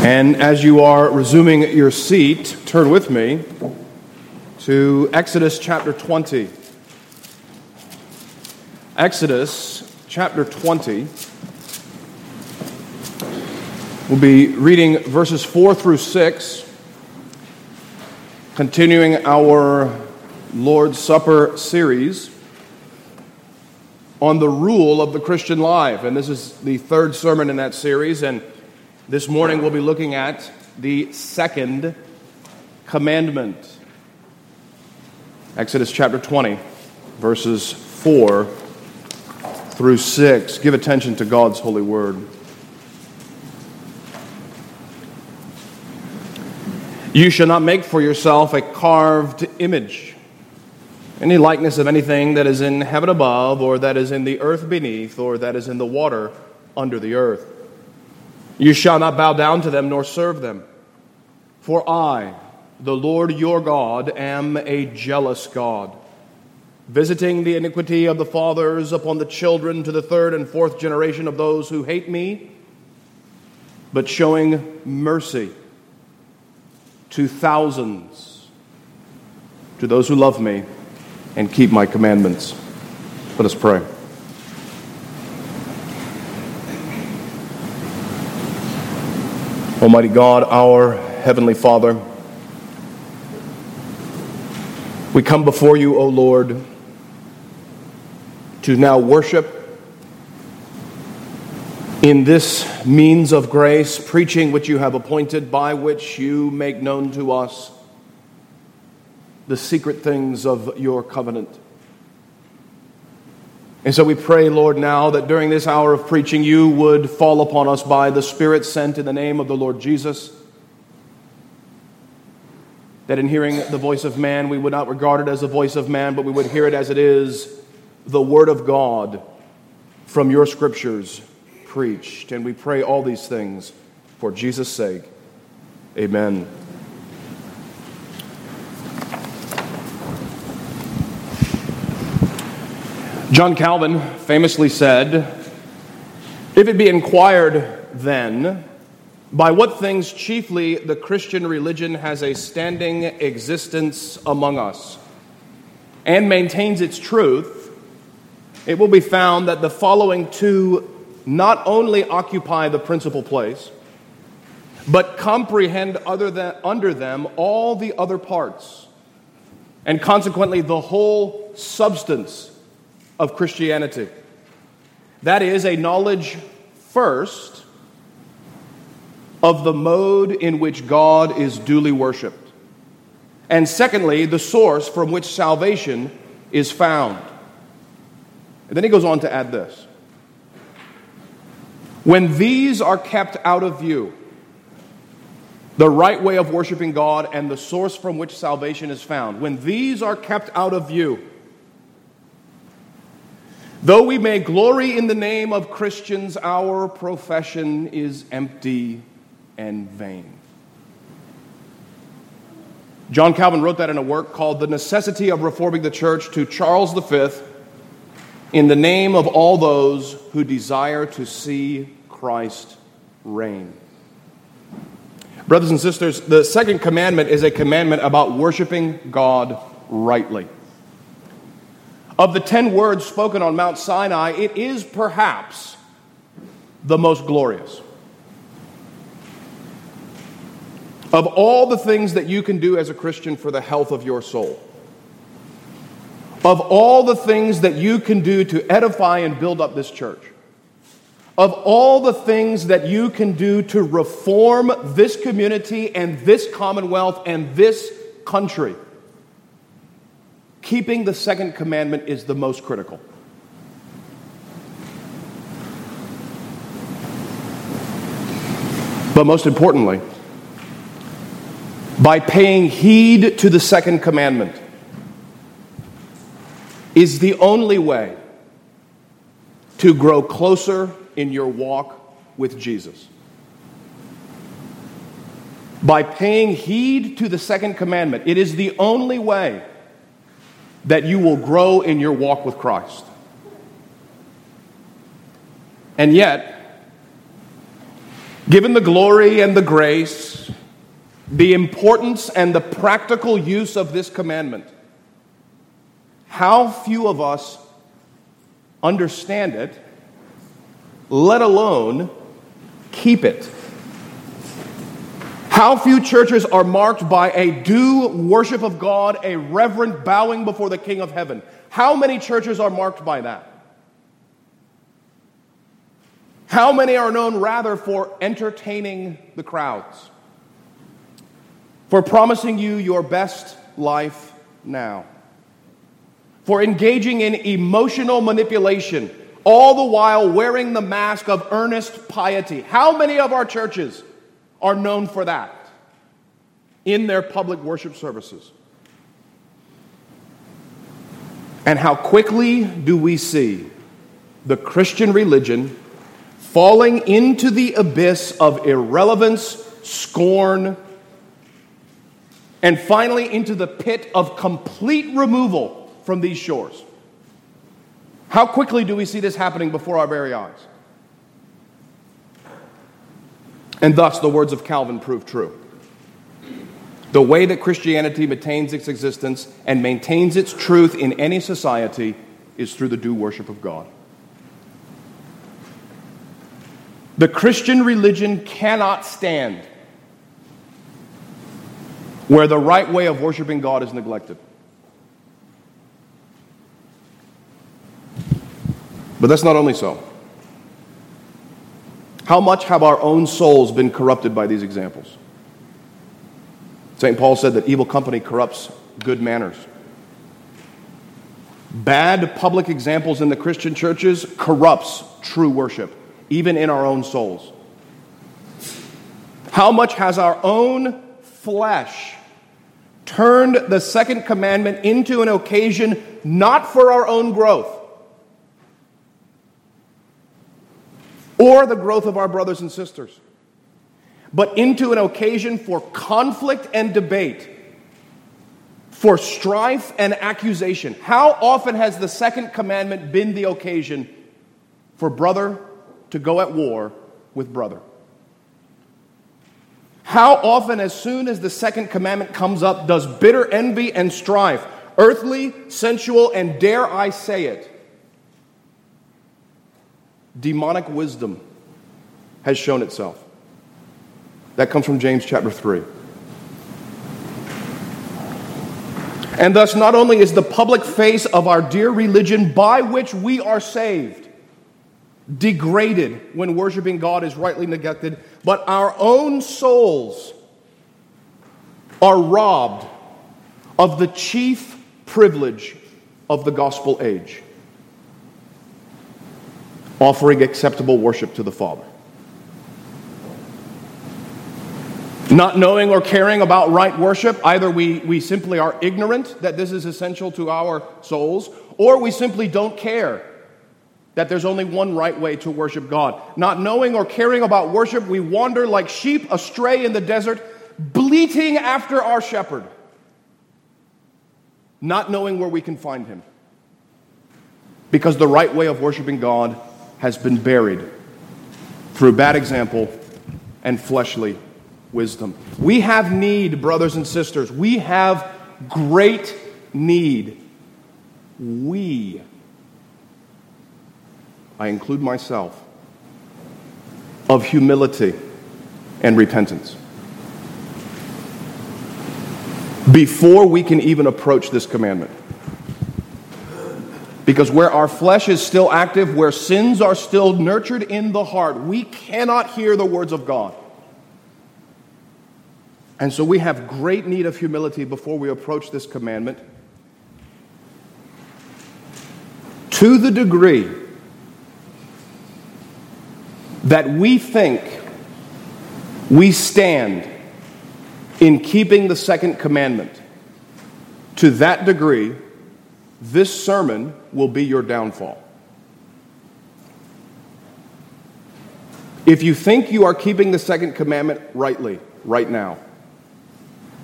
And as you are resuming your seat, turn with me to Exodus chapter 20. Exodus chapter 20. We'll be reading verses 4 through 6, continuing our Lord's Supper series on the rule of the Christian life. And this is the third sermon in that series. And this morning we'll be looking at the second commandment. Exodus chapter 20, verses 4 through 6. Give attention to God's holy word. You shall not make for yourself a carved image any likeness of anything that is in heaven above, or that is in the earth beneath, or that is in the water under the earth. You shall not bow down to them nor serve them. For I, the Lord your God, am a jealous God, visiting the iniquity of the fathers upon the children to the third and fourth generation of those who hate me, but showing mercy to thousands, to those who love me and keep my commandments. Let us pray. Almighty God, our Heavenly Father, we come before you, O Lord, to now worship in this means of grace, preaching which you have appointed, by which you make known to us the secret things of your covenant. And so we pray, Lord, now that during this hour of preaching, you would fall upon us by the Spirit sent in the name of the Lord Jesus. That in hearing the voice of man, we would not regard it as the voice of man, but we would hear it as it is the Word of God from your scriptures preached. And we pray all these things for Jesus' sake. Amen. John Calvin famously said, If it be inquired then, by what things chiefly the Christian religion has a standing existence among us and maintains its truth, it will be found that the following two not only occupy the principal place, but comprehend than, under them all the other parts, and consequently the whole substance of Christianity. That is a knowledge first of the mode in which God is duly worshiped. And secondly, the source from which salvation is found. And then he goes on to add this When these are kept out of view, the right way of worshiping God and the source from which salvation is found, when these are kept out of view, Though we may glory in the name of Christians, our profession is empty and vain. John Calvin wrote that in a work called The Necessity of Reforming the Church to Charles V in the name of all those who desire to see Christ reign. Brothers and sisters, the second commandment is a commandment about worshiping God rightly. Of the ten words spoken on Mount Sinai, it is perhaps the most glorious. Of all the things that you can do as a Christian for the health of your soul, of all the things that you can do to edify and build up this church, of all the things that you can do to reform this community and this commonwealth and this country, keeping the second commandment is the most critical. But most importantly, by paying heed to the second commandment is the only way to grow closer in your walk with Jesus. By paying heed to the second commandment, it is the only way that you will grow in your walk with Christ. And yet, Given the glory and the grace, the importance and the practical use of this commandment, how few of us understand it, let alone keep it. How few churches are marked by a due worship of God, a reverent bowing before the King of heaven. How many churches are marked by that? How many are known rather for entertaining the crowds? For promising you your best life now? For engaging in emotional manipulation, all the while wearing the mask of earnest piety? How many of our churches are known for that in their public worship services. And how quickly do we see the Christian religion falling into the abyss of irrelevance, scorn, and finally into the pit of complete removal from these shores? How quickly do we see this happening before our very eyes? And thus, the words of Calvin prove true. The way that Christianity maintains its existence and maintains its truth in any society is through the due worship of God. The Christian religion cannot stand where the right way of worshiping God is neglected. But that's not only so. How much have our own souls been corrupted by these examples? St. Paul said that evil company corrupts good manners. Bad public examples in the Christian churches corrupts true worship, even in our own souls. How much has our own flesh turned the second commandment into an occasion not for our own growth, or the growth of our brothers and sisters, but into an occasion for conflict and debate, for strife and accusation. How often has the second commandment been the occasion for brother to go at war with brother? How often, as soon as the second commandment comes up, does bitter envy and strife, earthly, sensual, and dare I say it, demonic wisdom has shown itself. That comes from James chapter 3. And thus, not only is the public face of our dear religion by which we are saved degraded when worshiping God is rightly neglected, but our own souls are robbed of the chief privilege of the gospel age offering acceptable worship to the Father. Not knowing or caring about right worship, either we, we simply are ignorant that this is essential to our souls, or we simply don't care that there's only one right way to worship God. Not knowing or caring about worship, we wander like sheep astray in the desert, bleating after our shepherd, not knowing where we can find him. Because the right way of worshiping God has been buried through bad example and fleshly wisdom. We have need, brothers and sisters. We have great need. We, I include myself, of humility and repentance. Before we can even approach this commandment. Because where our flesh is still active, where sins are still nurtured in the heart, we cannot hear the words of God. And so we have great need of humility before we approach this commandment. To the degree that we think we stand in keeping the second commandment, to that degree, this sermon will be your downfall. If you think you are keeping the second commandment rightly, right now,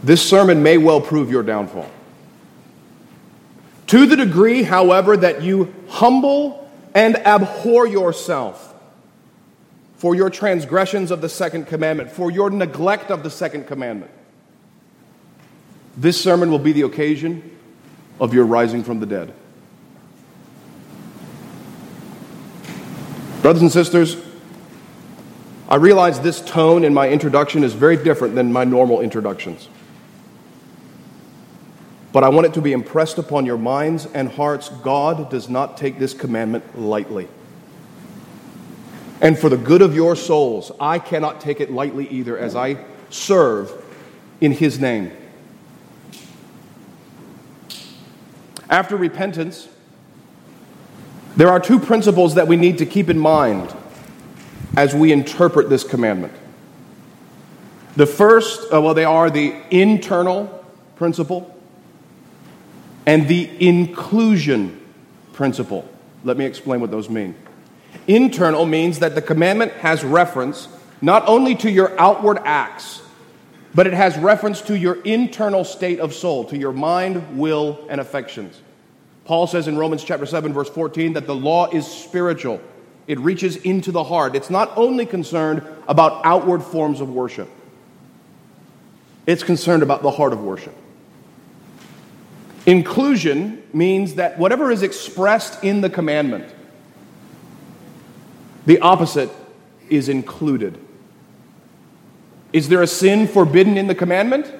this sermon may well prove your downfall. To the degree, however, that you humble and abhor yourself for your transgressions of the second commandment, for your neglect of the second commandment. This sermon will be the occasion of your rising from the dead. Brothers and sisters, I realize this tone in my introduction is very different than my normal introductions. But I want it to be impressed upon your minds and hearts God does not take this commandment lightly. And for the good of your souls, I cannot take it lightly either as I serve in His name. After repentance, there are two principles that we need to keep in mind as we interpret this commandment. The first, uh, well, they are the internal principle and the inclusion principle. Let me explain what those mean. Internal means that the commandment has reference not only to your outward acts, but it has reference to your internal state of soul, to your mind, will, and affections. Paul says in Romans chapter 7 verse 14 that the law is spiritual. It reaches into the heart. It's not only concerned about outward forms of worship. It's concerned about the heart of worship. Inclusion means that whatever is expressed in the commandment, the opposite is included. Is there a sin forbidden in the commandment?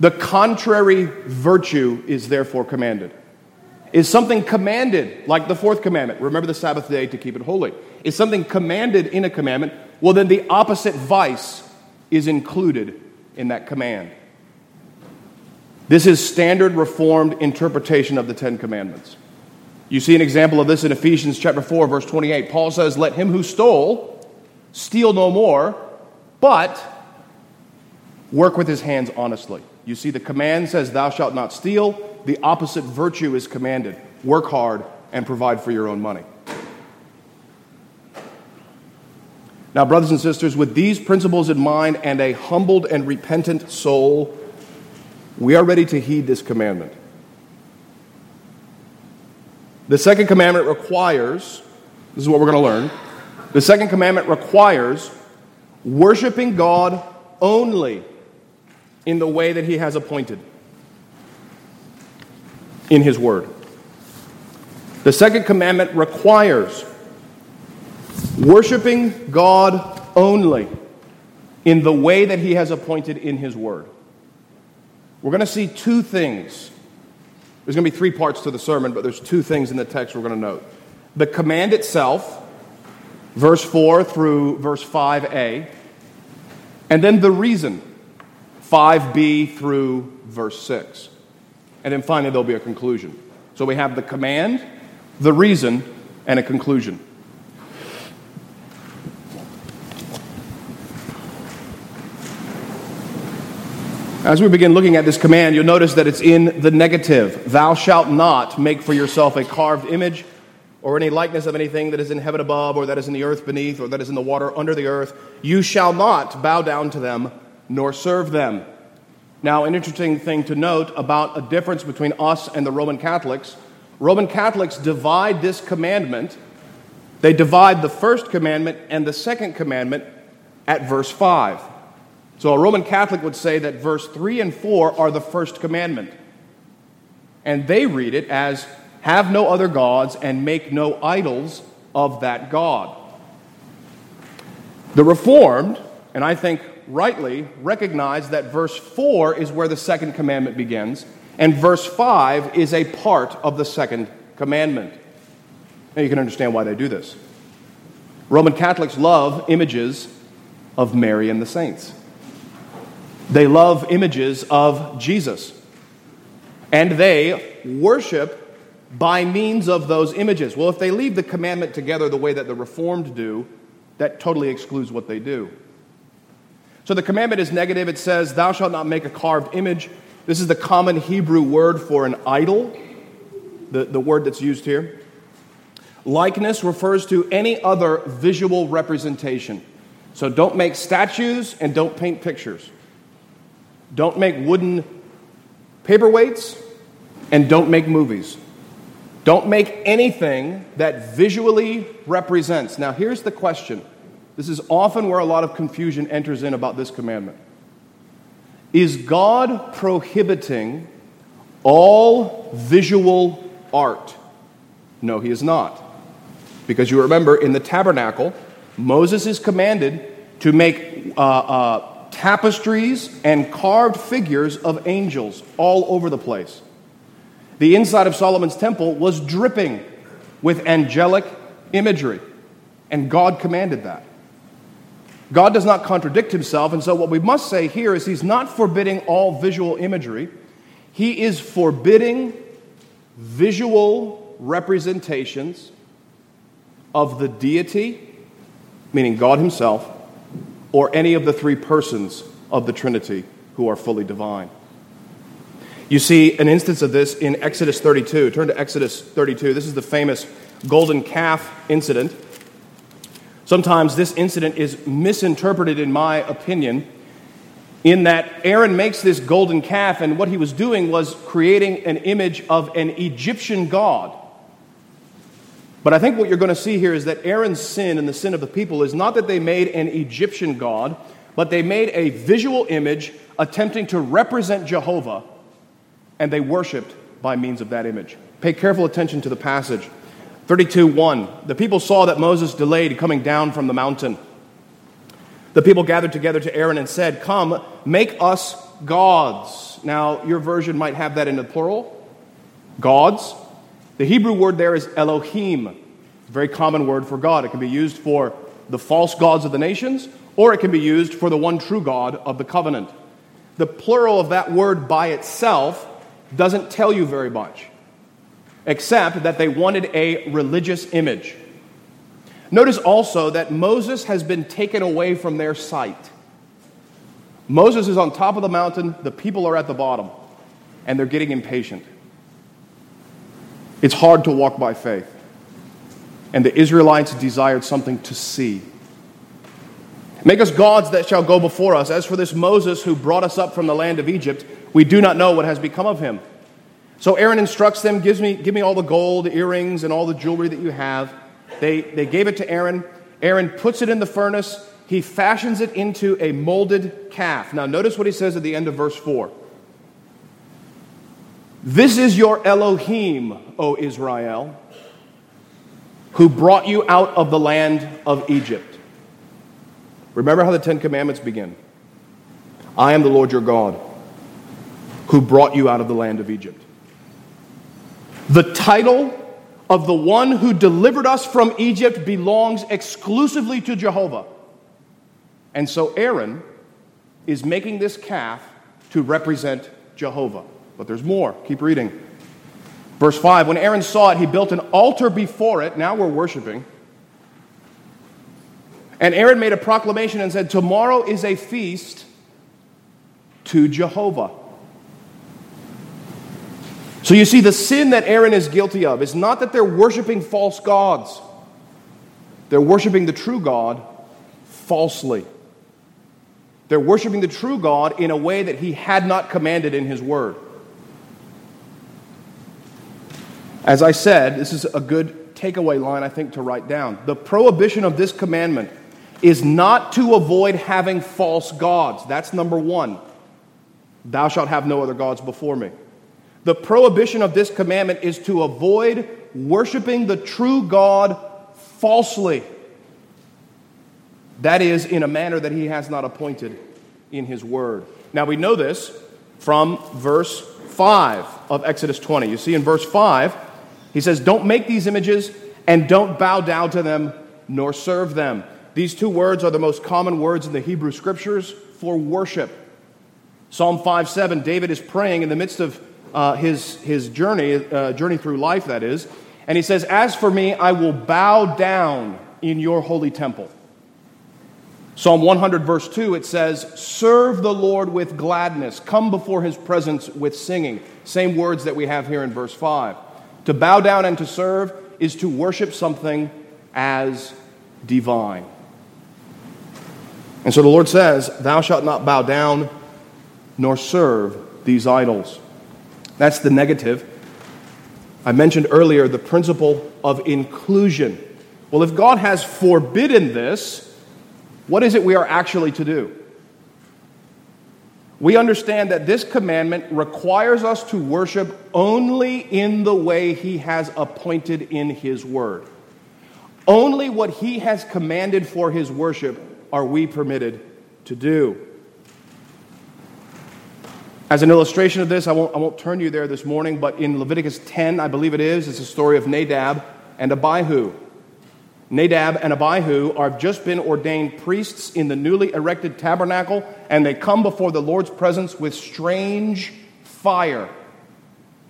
The contrary virtue is therefore commanded. Is something commanded, like the fourth commandment, remember the Sabbath day to keep it holy? Is something commanded in a commandment? Well, then the opposite vice is included in that command. This is standard reformed interpretation of the Ten Commandments. You see an example of this in Ephesians chapter 4 verse 28. Paul says, "Let him who stole steal no more, but work with his hands honestly." You see the command says, "Thou shalt not steal." The opposite virtue is commanded. Work hard and provide for your own money. Now, brothers and sisters, with these principles in mind and a humbled and repentant soul, we are ready to heed this commandment. The second commandment requires, this is what we're going to learn. The second commandment requires worshiping God only in the way that He has appointed in His Word. The second commandment requires worshiping God only in the way that He has appointed in His Word. We're going to see two things there's going to be three parts to the sermon, but there's two things in the text we're going to note. The command itself, verse 4 through verse 5a, and then the reason, 5b through verse 6. And then finally, there'll be a conclusion. So we have the command, the reason, and a conclusion. As we begin looking at this command, you'll notice that it's in the negative. Thou shalt not make for yourself a carved image or any likeness of anything that is in heaven above, or that is in the earth beneath, or that is in the water under the earth. You shall not bow down to them, nor serve them. Now, an interesting thing to note about a difference between us and the Roman Catholics Roman Catholics divide this commandment, they divide the first commandment and the second commandment at verse 5. So a Roman Catholic would say that verse 3 and 4 are the first commandment. And they read it as have no other gods and make no idols of that God. The Reformed, and I think rightly, recognize that verse 4 is where the second commandment begins, and verse 5 is a part of the second commandment. Now you can understand why they do this. Roman Catholics love images of Mary and the saints. They love images of Jesus. And they worship by means of those images. Well, if they leave the commandment together the way that the Reformed do, that totally excludes what they do. So the commandment is negative. It says, Thou shalt not make a carved image. This is the common Hebrew word for an idol, the, the word that's used here. Likeness refers to any other visual representation. So don't make statues and don't paint pictures. Don't make wooden paperweights and don't make movies. Don't make anything that visually represents. Now, here's the question this is often where a lot of confusion enters in about this commandment. Is God prohibiting all visual art? No, he is not. Because you remember in the tabernacle, Moses is commanded to make uh, uh, tapestries and carved figures of angels all over the place. The inside of Solomon's temple was dripping with angelic imagery, and God commanded that. God does not contradict himself, and so what we must say here is he's not forbidding all visual imagery, he is forbidding visual representations of the deity, meaning God himself, or any of the three persons of the Trinity who are fully divine. You see an instance of this in Exodus 32. Turn to Exodus 32. This is the famous golden calf incident. Sometimes this incident is misinterpreted, in my opinion, in that Aaron makes this golden calf, and what he was doing was creating an image of an Egyptian god. But I think what you're going to see here is that Aaron's sin and the sin of the people is not that they made an Egyptian god, but they made a visual image attempting to represent Jehovah, and they worshiped by means of that image. Pay careful attention to the passage. 32 1. The people saw that Moses delayed coming down from the mountain. The people gathered together to Aaron and said, Come, make us gods. Now, your version might have that in the plural gods. The Hebrew word there is Elohim, a very common word for God. It can be used for the false gods of the nations, or it can be used for the one true God of the covenant. The plural of that word by itself doesn't tell you very much except that they wanted a religious image. Notice also that Moses has been taken away from their sight. Moses is on top of the mountain, the people are at the bottom, and they're getting impatient. It's hard to walk by faith. And the Israelites desired something to see. Make us gods that shall go before us. As for this Moses who brought us up from the land of Egypt, we do not know what has become of him. So Aaron instructs them, gives me, give me all the gold, earrings, and all the jewelry that you have. They, they gave it to Aaron. Aaron puts it in the furnace. He fashions it into a molded calf. Now, notice what he says at the end of verse 4. This is your Elohim, O Israel, who brought you out of the land of Egypt. Remember how the Ten Commandments begin I am the Lord your God, who brought you out of the land of Egypt. The title of the one who delivered us from Egypt belongs exclusively to Jehovah. And so Aaron is making this calf to represent Jehovah. But there's more. Keep reading. Verse 5 When Aaron saw it, he built an altar before it. Now we're worshiping. And Aaron made a proclamation and said, Tomorrow is a feast to Jehovah. So you see, the sin that Aaron is guilty of is not that they're worshiping false gods, they're worshiping the true God falsely. They're worshiping the true God in a way that he had not commanded in his word. As I said, this is a good takeaway line, I think, to write down. The prohibition of this commandment is not to avoid having false gods. That's number one. Thou shalt have no other gods before me. The prohibition of this commandment is to avoid worshiping the true God falsely. That is, in a manner that he has not appointed in his word. Now we know this from verse 5 of Exodus 20. You see in verse 5, he says, Don't make these images and don't bow down to them nor serve them. These two words are the most common words in the Hebrew scriptures for worship. Psalm 5 7, David is praying in the midst of uh, his, his journey, uh, journey through life, that is. And he says, As for me, I will bow down in your holy temple. Psalm 100, verse 2, it says, Serve the Lord with gladness, come before his presence with singing. Same words that we have here in verse 5. To bow down and to serve is to worship something as divine. And so the Lord says, Thou shalt not bow down nor serve these idols. That's the negative. I mentioned earlier the principle of inclusion. Well, if God has forbidden this, what is it we are actually to do? We understand that this commandment requires us to worship only in the way He has appointed in His Word. Only what He has commanded for His worship are we permitted to do. As an illustration of this, I won't, I won't turn you there this morning, but in Leviticus 10, I believe it is, it's a story of Nadab and Abihu. Nadab and Abihu have just been ordained priests in the newly erected tabernacle, and they come before the Lord's presence with strange fire,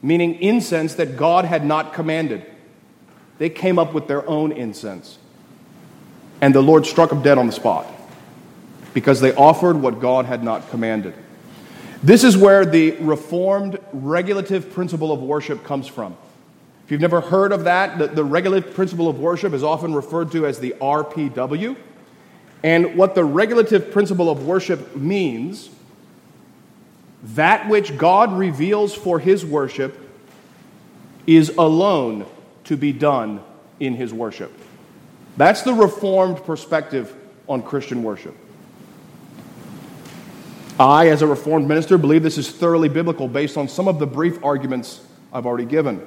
meaning incense that God had not commanded. They came up with their own incense. And the Lord struck them dead on the spot because they offered what God had not commanded. This is where the reformed regulative principle of worship comes from. If you've never heard of that, the, the regulative principle of worship is often referred to as the RPW. And what the regulative principle of worship means, that which God reveals for his worship is alone to be done in his worship. That's the reformed perspective on Christian worship. I, as a Reformed minister, believe this is thoroughly biblical based on some of the brief arguments I've already given.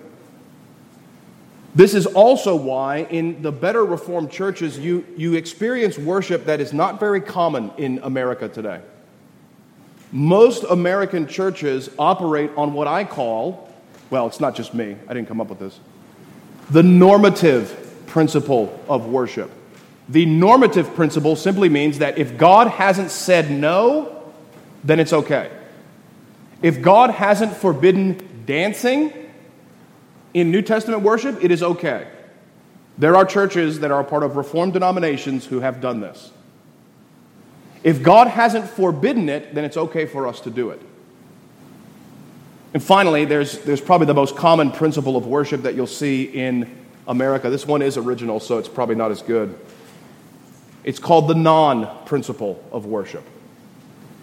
This is also why, in the better Reformed churches, you, you experience worship that is not very common in America today. Most American churches operate on what I call, well, it's not just me, I didn't come up with this, the normative principle of worship. The normative principle simply means that if God hasn't said no, then it's okay. If God hasn't forbidden dancing in New Testament worship, it is okay. There are churches that are part of Reformed denominations who have done this. If God hasn't forbidden it, then it's okay for us to do it. And finally, there's, there's probably the most common principle of worship that you'll see in America. This one is original, so it's probably not as good. It's called the non principle of worship.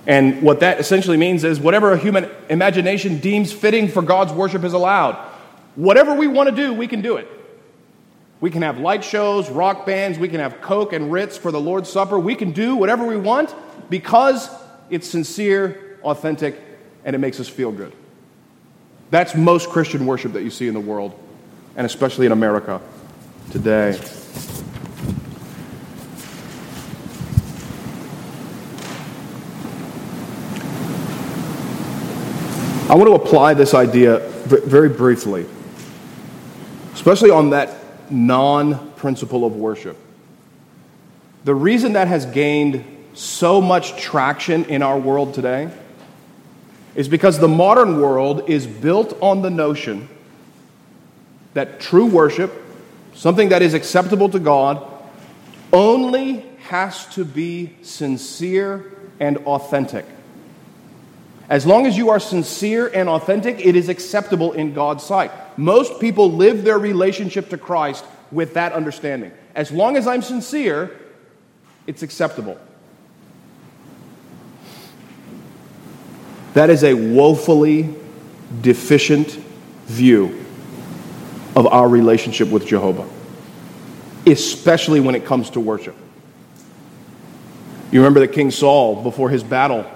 And what that essentially means is whatever a human imagination deems fitting for God's worship is allowed. Whatever we want to do, we can do it. We can have light shows, rock bands, we can have Coke and Ritz for the Lord's Supper. We can do whatever we want because it's sincere, authentic, and it makes us feel good. That's most Christian worship that you see in the world, and especially in America today. I want to apply this idea very briefly, especially on that non principle of worship. The reason that has gained so much traction in our world today is because the modern world is built on the notion that true worship, something that is acceptable to God, only has to be sincere and authentic. As long as you are sincere and authentic, it is acceptable in God's sight. Most people live their relationship to Christ with that understanding. As long as I'm sincere, it's acceptable. That is a woefully deficient view of our relationship with Jehovah, especially when it comes to worship. You remember that King Saul, before his battle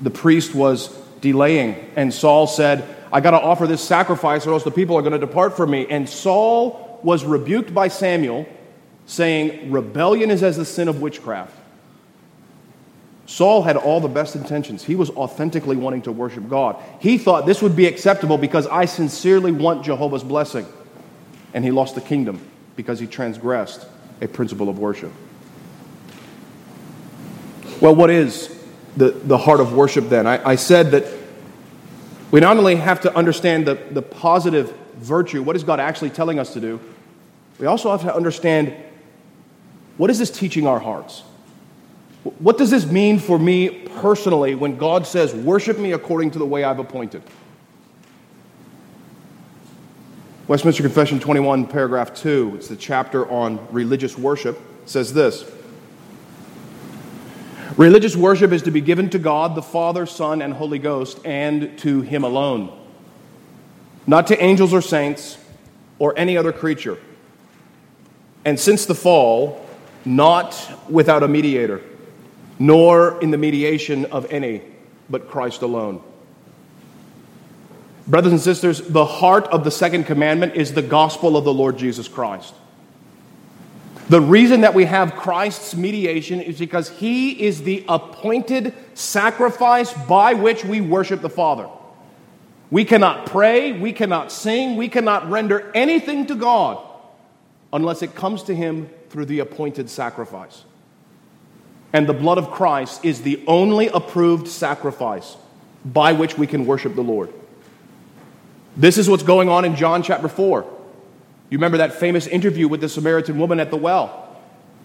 the priest was delaying. And Saul said, I got to offer this sacrifice or else the people are going to depart from me. And Saul was rebuked by Samuel, saying, Rebellion is as the sin of witchcraft. Saul had all the best intentions. He was authentically wanting to worship God. He thought this would be acceptable because I sincerely want Jehovah's blessing. And he lost the kingdom because he transgressed a principle of worship. Well, what is the, the heart of worship then. I, I said that we not only have to understand the, the positive virtue, what is God actually telling us to do, we also have to understand what is this teaching our hearts? What does this mean for me personally when God says, Worship me according to the way I've appointed? Westminster Confession 21, paragraph 2, it's the chapter on religious worship, says this Religious worship is to be given to God, the Father, Son, and Holy Ghost, and to Him alone, not to angels or saints or any other creature. And since the fall, not without a mediator, nor in the mediation of any but Christ alone. Brothers and sisters, the heart of the second commandment is the gospel of the Lord Jesus Christ. The reason that we have Christ's mediation is because he is the appointed sacrifice by which we worship the Father. We cannot pray, we cannot sing, we cannot render anything to God unless it comes to him through the appointed sacrifice. And the blood of Christ is the only approved sacrifice by which we can worship the Lord. This is what's going on in John chapter 4. You remember that famous interview with the Samaritan woman at the well.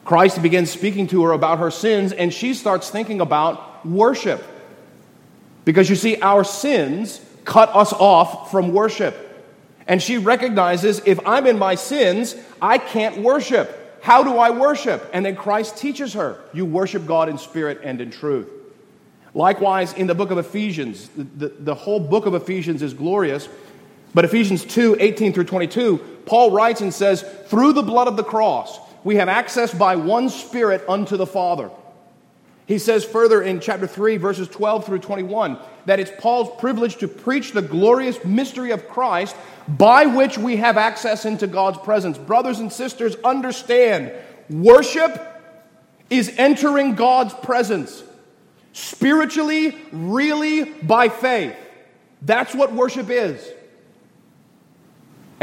Christ begins speaking to her about her sins, and she starts thinking about worship. Because you see, our sins cut us off from worship. And she recognizes if I'm in my sins, I can't worship. How do I worship? And then Christ teaches her you worship God in spirit and in truth. Likewise, in the book of Ephesians, the, the, the whole book of Ephesians is glorious but Ephesians 2 18 through 22, Paul writes and says, Through the blood of the cross, we have access by one Spirit unto the Father. He says further in chapter 3, verses 12 through 21, that it's Paul's privilege to preach the glorious mystery of Christ by which we have access into God's presence. Brothers and sisters, understand worship is entering God's presence spiritually, really, by faith. That's what worship is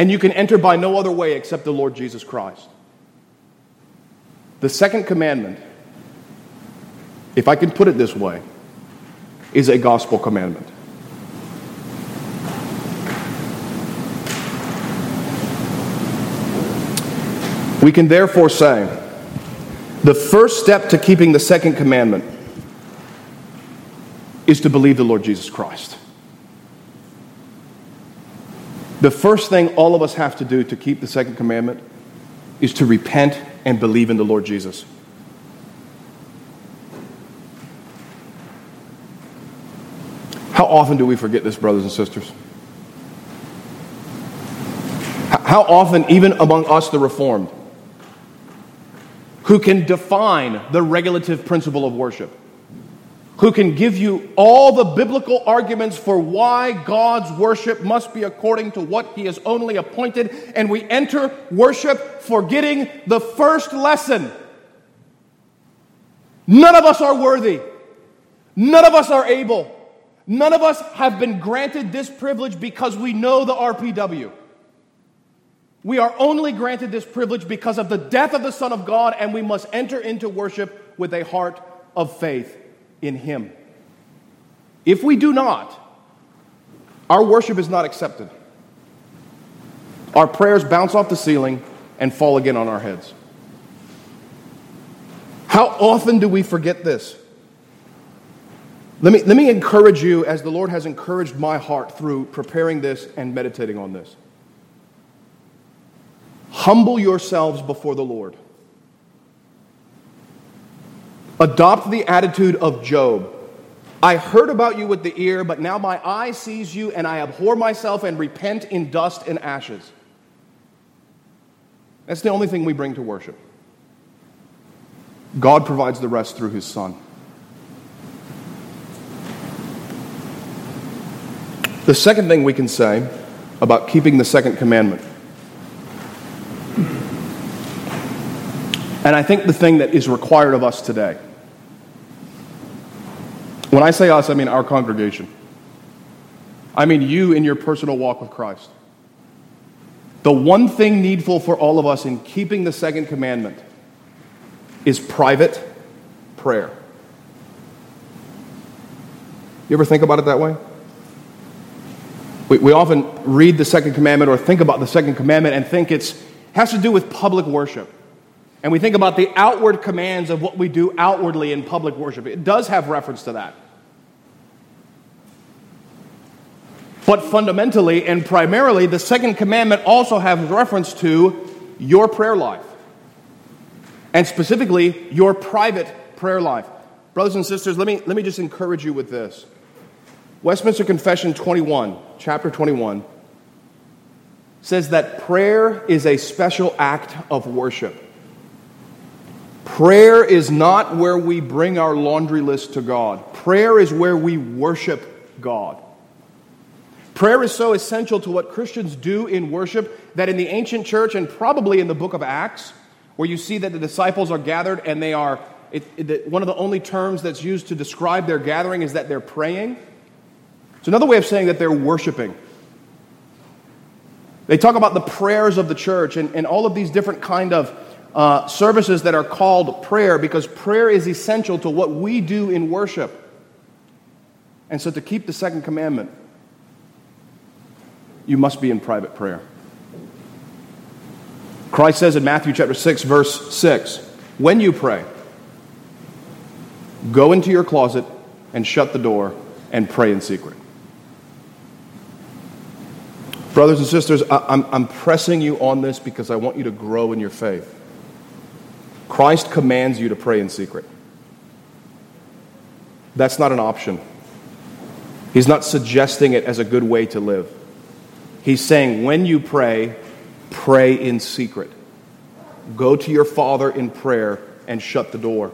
and you can enter by no other way except the Lord Jesus Christ. The second commandment, if I can put it this way, is a gospel commandment. We can therefore say the first step to keeping the second commandment is to believe the Lord Jesus Christ. The first thing all of us have to do to keep the second commandment is to repent and believe in the Lord Jesus. How often do we forget this, brothers and sisters? How often, even among us, the Reformed, who can define the regulative principle of worship, who can give you all the biblical arguments for why God's worship must be according to what He has only appointed, and we enter worship forgetting the first lesson. None of us are worthy. None of us are able. None of us have been granted this privilege because we know the RPW. We are only granted this privilege because of the death of the Son of God, and we must enter into worship with a heart of faith in Him. If we do not, our worship is not accepted. Our prayers bounce off the ceiling and fall again on our heads. How often do we forget this? Let me, let me encourage you, as the Lord has encouraged my heart through preparing this and meditating on this. Humble yourselves before the Lord. Adopt the attitude of Job. I heard about you with the ear, but now my eye sees you, and I abhor myself and repent in dust and ashes. That's the only thing we bring to worship. God provides the rest through his Son. The second thing we can say about keeping the second commandment, and I think the thing that is required of us today, when I say us, I mean our congregation. I mean you in your personal walk with Christ. The one thing needful for all of us in keeping the second commandment is private prayer. You ever think about it that way? We, we often read the second commandment or think about the second commandment and think it has to do with public worship. And we think about the outward commands of what we do outwardly in public worship. It does have reference to that. But fundamentally and primarily, the second commandment also has reference to your prayer life. And specifically, your private prayer life. Brothers and sisters, let me, let me just encourage you with this. Westminster Confession 21, chapter 21, says that prayer is a special act of worship. Prayer is not where we bring our laundry list to God. Prayer is where we worship God. Prayer is so essential to what Christians do in worship that in the ancient church and probably in the book of Acts, where you see that the disciples are gathered and they are, it, it, one of the only terms that's used to describe their gathering is that they're praying. It's another way of saying that they're worshiping. They talk about the prayers of the church and, and all of these different kind of uh, services that are called prayer because prayer is essential to what we do in worship. And so to keep the second commandment, you must be in private prayer. Christ says in Matthew chapter 6 verse 6, when you pray, go into your closet and shut the door and pray in secret. Brothers and sisters, I, am I'm pressing you on this because I want you to grow in your faith. Christ commands you to pray in secret. That's not an option. He's not suggesting it as a good way to live. He's saying, when you pray, pray in secret. Go to your Father in prayer and shut the door.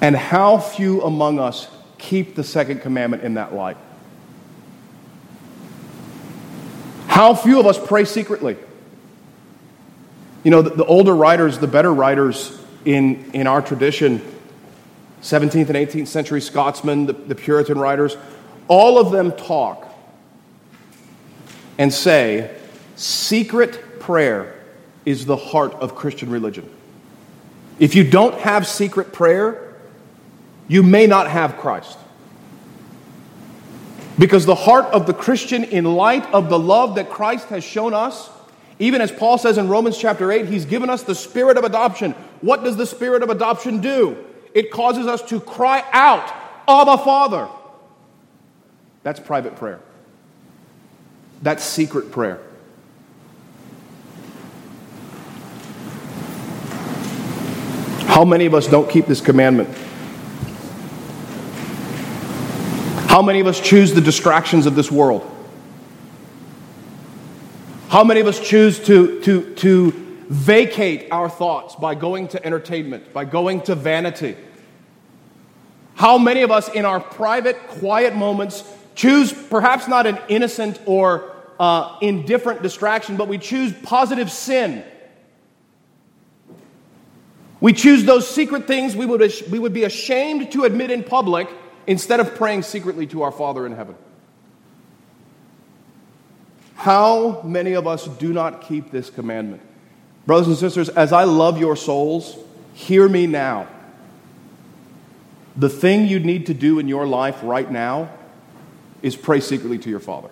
And how few among us keep the second commandment in that light? How few of us pray secretly? You know, the, the older writers, the better writers in, in our tradition, 17th and 18th century Scotsmen, the, the Puritan writers, all of them talk and say secret prayer is the heart of Christian religion. If you don't have secret prayer, you may not have Christ. Because the heart of the Christian, in light of the love that Christ has shown us, even as Paul says in Romans chapter 8, he's given us the spirit of adoption. What does the spirit of adoption do? It causes us to cry out, Abba, Father. That's private prayer. That's secret prayer. How many of us don't keep this commandment? How many of us choose the distractions of this world? How many of us choose to, to, to vacate our thoughts by going to entertainment, by going to vanity? How many of us in our private, quiet moments choose perhaps not an innocent or uh, indifferent distraction, but we choose positive sin? We choose those secret things we would, we would be ashamed to admit in public instead of praying secretly to our Father in heaven. How many of us do not keep this commandment? Brothers and sisters, as I love your souls, hear me now. The thing you need to do in your life right now is pray secretly to your Father.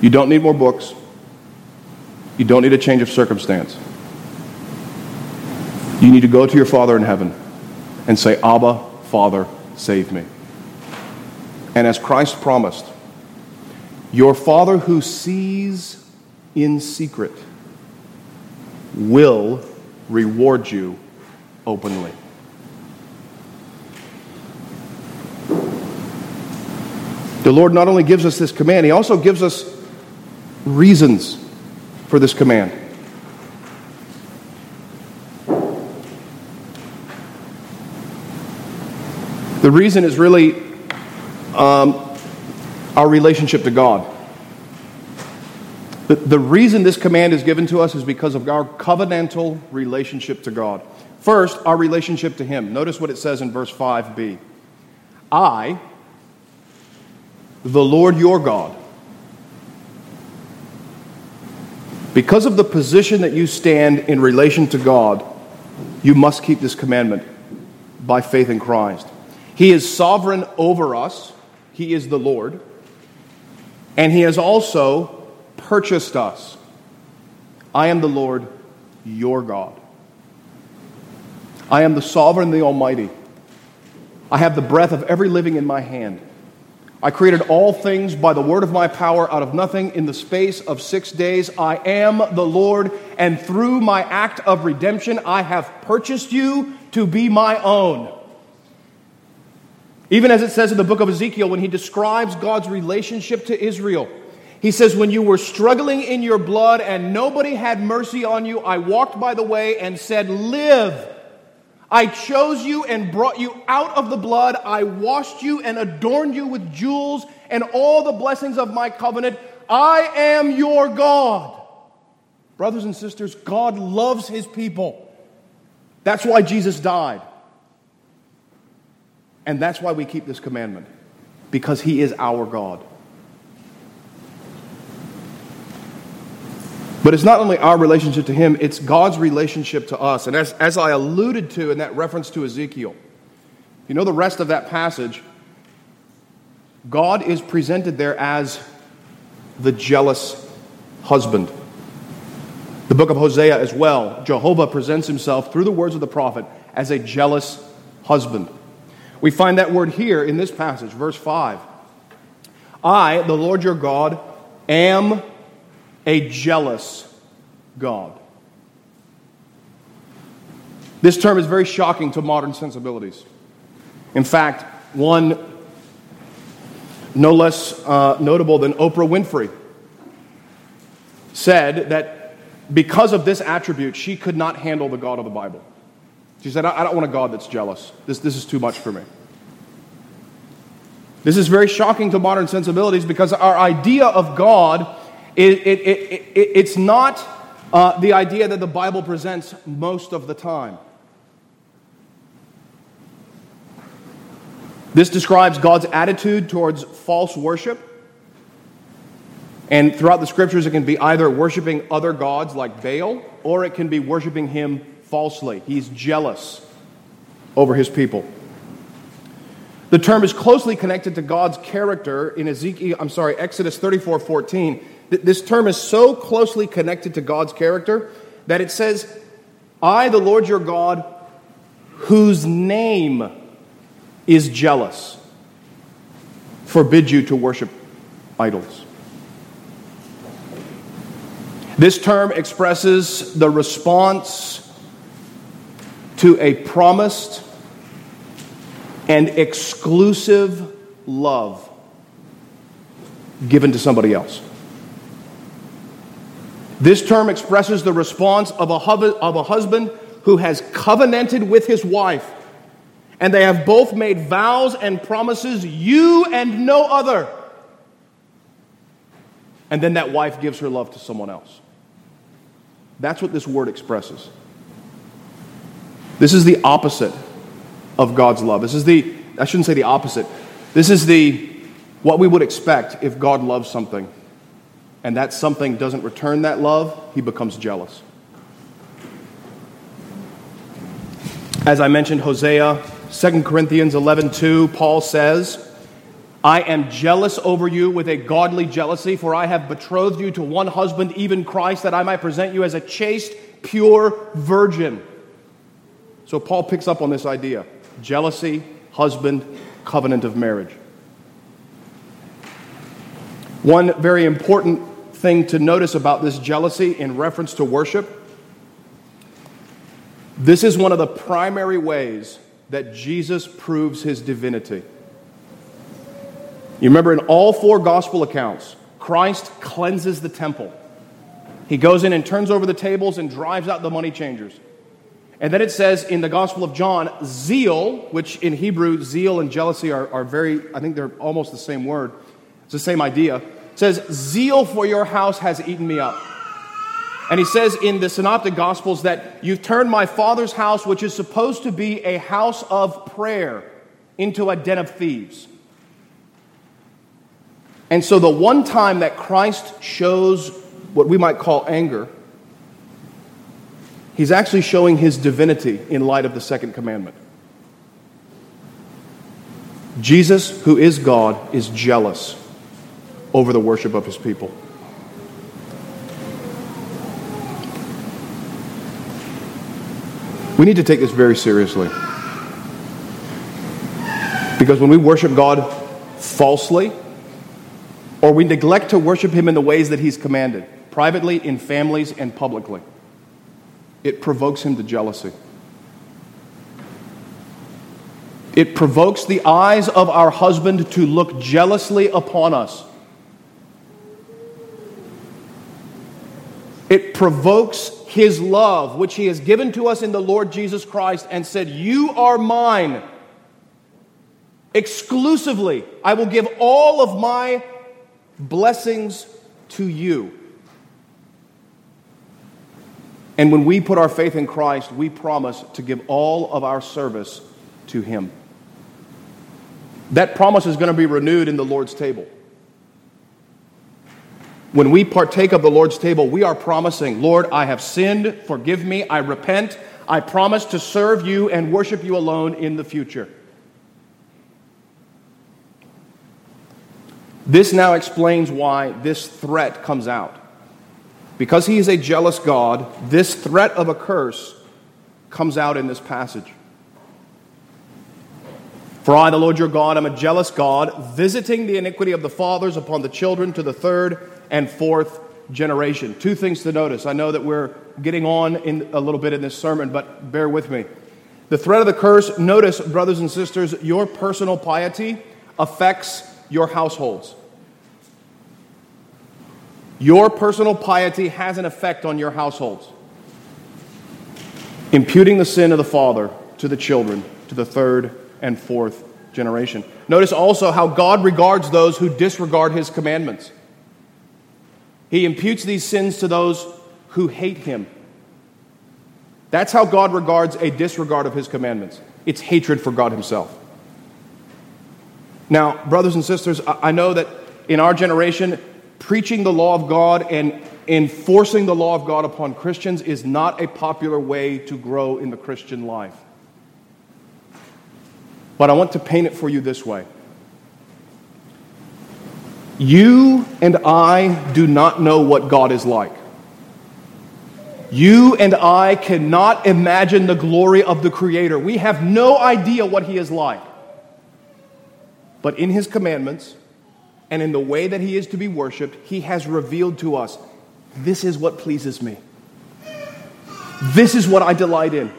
You don't need more books. You don't need a change of circumstance. You need to go to your Father in heaven and say, Abba, Father, save me. And as Christ promised, your Father who sees in secret will reward you openly. The Lord not only gives us this command, He also gives us reasons for this command. The reason is really um, our relationship to God. The, the reason this command is given to us is because of our covenantal relationship to God. First, our relationship to Him. Notice what it says in verse 5b I, the Lord your God, because of the position that you stand in relation to God, you must keep this commandment by faith in Christ. He is sovereign over us, He is the Lord, and He has also purchased us. I am the Lord, your God. I am the sovereign, the Almighty. I have the breath of every living in my hand. I created all things by the word of my power out of nothing in the space of six days. I am the Lord, and through my act of redemption, I have purchased you to be my own. Even as it says in the book of Ezekiel, when he describes God's relationship to Israel, He says, When you were struggling in your blood and nobody had mercy on you, I walked by the way and said, Live. I chose you and brought you out of the blood. I washed you and adorned you with jewels and all the blessings of my covenant. I am your God. Brothers and sisters, God loves his people. That's why Jesus died. And that's why we keep this commandment, because he is our God. But it's not only our relationship to him, it's God's relationship to us. And as, as I alluded to in that reference to Ezekiel, you know the rest of that passage, God is presented there as the jealous husband. The book of Hosea as well, Jehovah presents himself through the words of the prophet as a jealous husband. We find that word here in this passage, verse 5. I, the Lord your God, am a jealous God. This term is very shocking to modern sensibilities. In fact, one no less uh, notable than Oprah Winfrey said that because of this attribute, she could not handle the God of the Bible. She said, I don't want a God that's jealous. This, this is too much for me. This is very shocking to modern sensibilities because our idea of God it, it, it, it's not uh, the idea that the Bible presents most of the time. This describes God's attitude towards false worship. And throughout the scriptures, it can be either worshiping other gods like Baal, or it can be worshiping him falsely. He's jealous over his people. The term is closely connected to God's character in Ezekiel, I'm sorry, Exodus 34 14. This term is so closely connected to God's character that it says, I, the Lord your God, whose name is jealous, forbid you to worship idols. This term expresses the response to a promised and exclusive love given to somebody else. This term expresses the response of a, of a husband who has covenanted with his wife, and they have both made vows and promises, you and no other. And then that wife gives her love to someone else. That's what this word expresses. This is the opposite of God's love. This is the, I shouldn't say the opposite. This is the, what we would expect if God loves something and that something doesn't return that love, he becomes jealous. As I mentioned, Hosea, 2 Corinthians 11 2, Paul says, I am jealous over you with a godly jealousy, for I have betrothed you to one husband, even Christ, that I might present you as a chaste, pure virgin. So Paul picks up on this idea jealousy, husband, covenant of marriage. One very important thing to notice about this jealousy in reference to worship this is one of the primary ways that Jesus proves his divinity. You remember in all four gospel accounts, Christ cleanses the temple. He goes in and turns over the tables and drives out the money changers. And then it says in the Gospel of John, zeal, which in Hebrew, zeal and jealousy are, are very, I think they're almost the same word. It's the same idea says, Zeal for your house has eaten me up. And he says in the Synoptic Gospels that you've turned my father's house, which is supposed to be a house of prayer, into a den of thieves. And so, the one time that Christ shows what we might call anger, he's actually showing his divinity in light of the second commandment. Jesus, who is God, is jealous over the worship of his people. We need to take this very seriously. Because when we worship God falsely, or we neglect to worship Him in the ways that He's commanded, privately, in families, and publicly, it provokes Him to jealousy. It provokes the eyes of our husband to look jealously upon us It provokes his love, which he has given to us in the Lord Jesus Christ, and said, You are mine. Exclusively, I will give all of my blessings to you. And when we put our faith in Christ, we promise to give all of our service to him. That promise is going to be renewed in the Lord's table. When we partake of the Lord's table, we are promising, Lord, I have sinned, forgive me, I repent, I promise to serve you and worship you alone in the future. This now explains why this threat comes out. Because he is a jealous God, this threat of a curse comes out in this passage. For I, the Lord your God, am a jealous God, visiting the iniquity of the fathers upon the children to the third and fourth generation. Two things to notice. I know that we're getting on in a little bit in this sermon, but bear with me. The threat of the curse, notice, brothers and sisters, your personal piety affects your households. Your personal piety has an effect on your households, imputing the sin of the father to the children, to the third and fourth generation. Notice also how God regards those who disregard his commandments. He imputes these sins to those who hate him. That's how God regards a disregard of his commandments it's hatred for God himself. Now, brothers and sisters, I know that in our generation, preaching the law of God and enforcing the law of God upon Christians is not a popular way to grow in the Christian life. But I want to paint it for you this way you and I do not know what God is like. You and I cannot imagine the glory of the Creator. We have no idea what He is like. But in His commandments and in the way that He is to be worshiped, He has revealed to us this is what pleases me. This is what I delight in.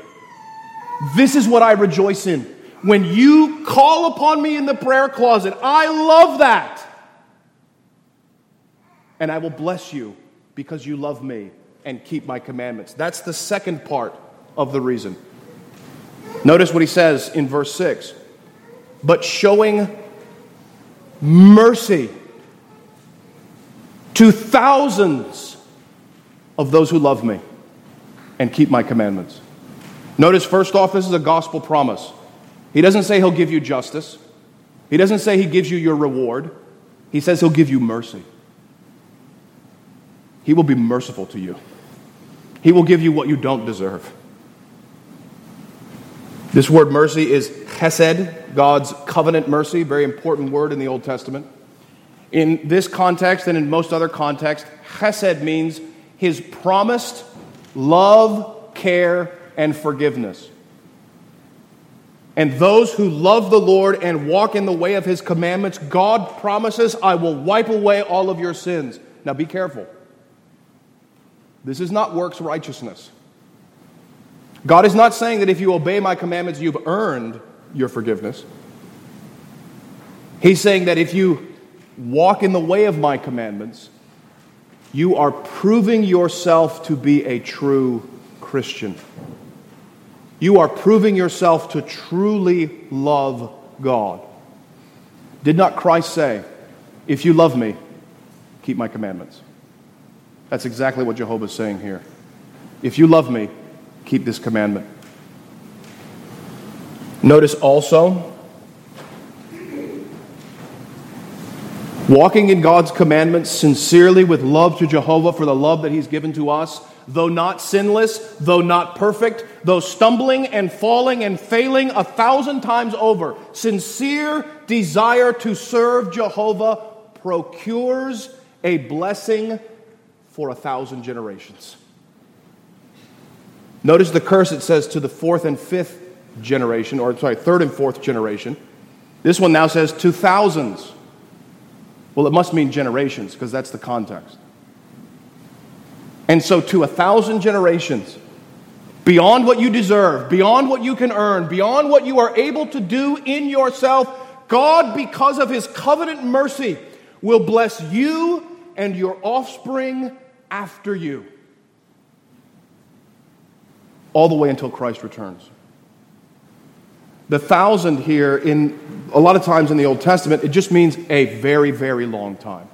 This is what I rejoice in. When you call upon me in the prayer closet, I love that and I will bless you because you love me and keep my commandments. That's the second part of the reason. Notice what he says in verse 6 but showing mercy to thousands of those who love me and keep my commandments. Notice, first off, this is a gospel promise. He doesn't say he'll give you justice, he doesn't say he gives you your reward, he says he'll give you mercy. He will be merciful to you. He will give you what you don't deserve. This word mercy is chesed, God's covenant mercy, very important word in the Old Testament. In this context and in most other contexts, chesed means his promised love, care, and forgiveness. And those who love the Lord and walk in the way of his commandments, God promises, I will wipe away all of your sins. Now be careful. This is not works righteousness. God is not saying that if you obey my commandments, you've earned your forgiveness. He's saying that if you walk in the way of my commandments, you are proving yourself to be a true Christian. You are proving yourself to truly love God. Did not Christ say, If you love me, keep my commandments? That's exactly what Jehovah is saying here. If you love me, keep this commandment. Notice also, walking in God's commandments sincerely with love to Jehovah for the love that He's given to us, though not sinless, though not perfect, though stumbling and falling and failing a thousand times over, sincere desire to serve Jehovah procures a blessing for a thousand generations. Notice the curse it says to the fourth and fifth generation, or sorry, third and fourth generation. This one now says to thousands. Well, it must mean generations because that's the context. And so, to a thousand generations, beyond what you deserve, beyond what you can earn, beyond what you are able to do in yourself, God, because of his covenant mercy, will bless you and your offspring after you. All the way until Christ returns. The thousand here, in a lot of times in the Old Testament, it just means a very, very long time.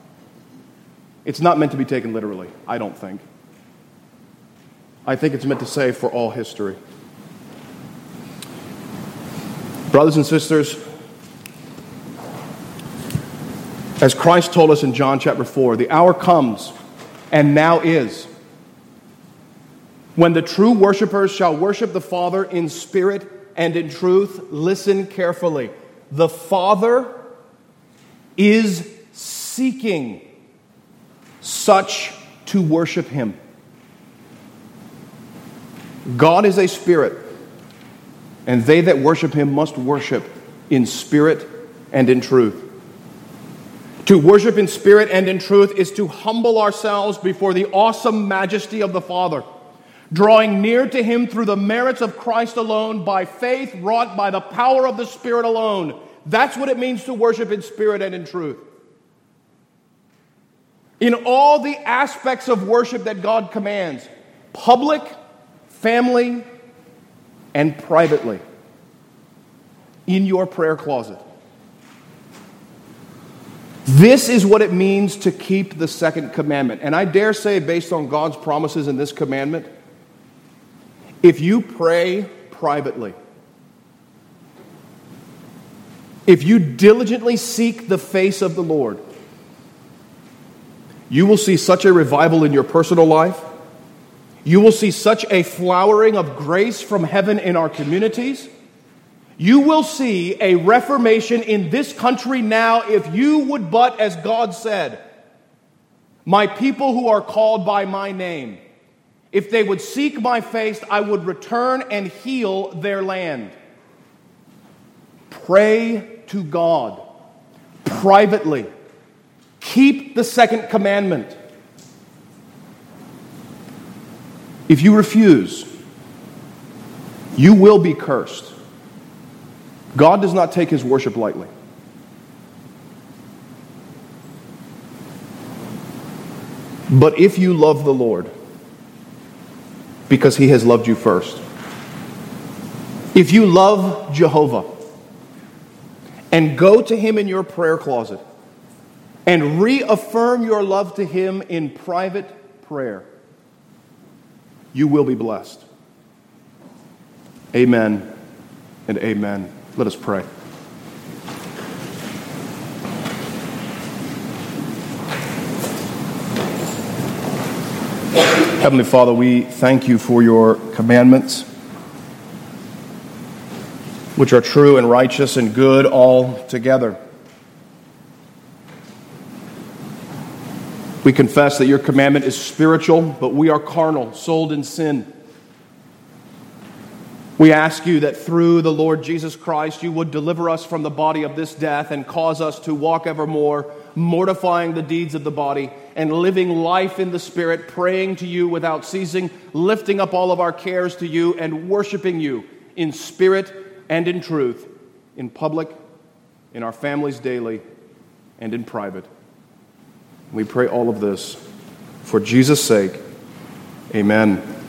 It's not meant to be taken literally, I don't think. I think it's meant to say for all history. Brothers and sisters, as Christ told us in John chapter 4, the hour comes, and now is, when the true worshipers shall worship the Father in spirit and in truth. Listen carefully. The Father is seeking such to worship Him. God is a spirit, and they that worship Him must worship in spirit and in truth. To worship in spirit and in truth is to humble ourselves before the awesome majesty of the Father drawing near to him through the merits of Christ alone, by faith wrought by the power of the Spirit alone. That's what it means to worship in spirit and in truth. In all the aspects of worship that God commands public, family, and privately, in your prayer closet. This is what it means to keep the second commandment. And I dare say, based on God's promises in this commandment, if you pray privately, if you diligently seek the face of the Lord, you will see such a revival in your personal life. You will see such a flowering of grace from heaven in our communities. You will see a reformation in this country now if you would but, as God said, my people who are called by my name if they would seek my face, I would return and heal their land. Pray to God privately. Keep the second commandment. If you refuse, you will be cursed. God does not take his worship lightly. But if you love the Lord, because he has loved you first. If you love Jehovah and go to him in your prayer closet and reaffirm your love to him in private prayer, you will be blessed. Amen and amen. Let us pray. Heavenly Father, we thank you for your commandments, which are true and righteous and good all together. We confess that your commandment is spiritual, but we are carnal, sold in sin. We ask you that through the Lord Jesus Christ, you would deliver us from the body of this death and cause us to walk evermore, mortifying the deeds of the body and living life in the Spirit, praying to you without ceasing, lifting up all of our cares to you, and worshiping you in spirit and in truth, in public, in our families daily, and in private. We pray all of this for Jesus' sake. Amen.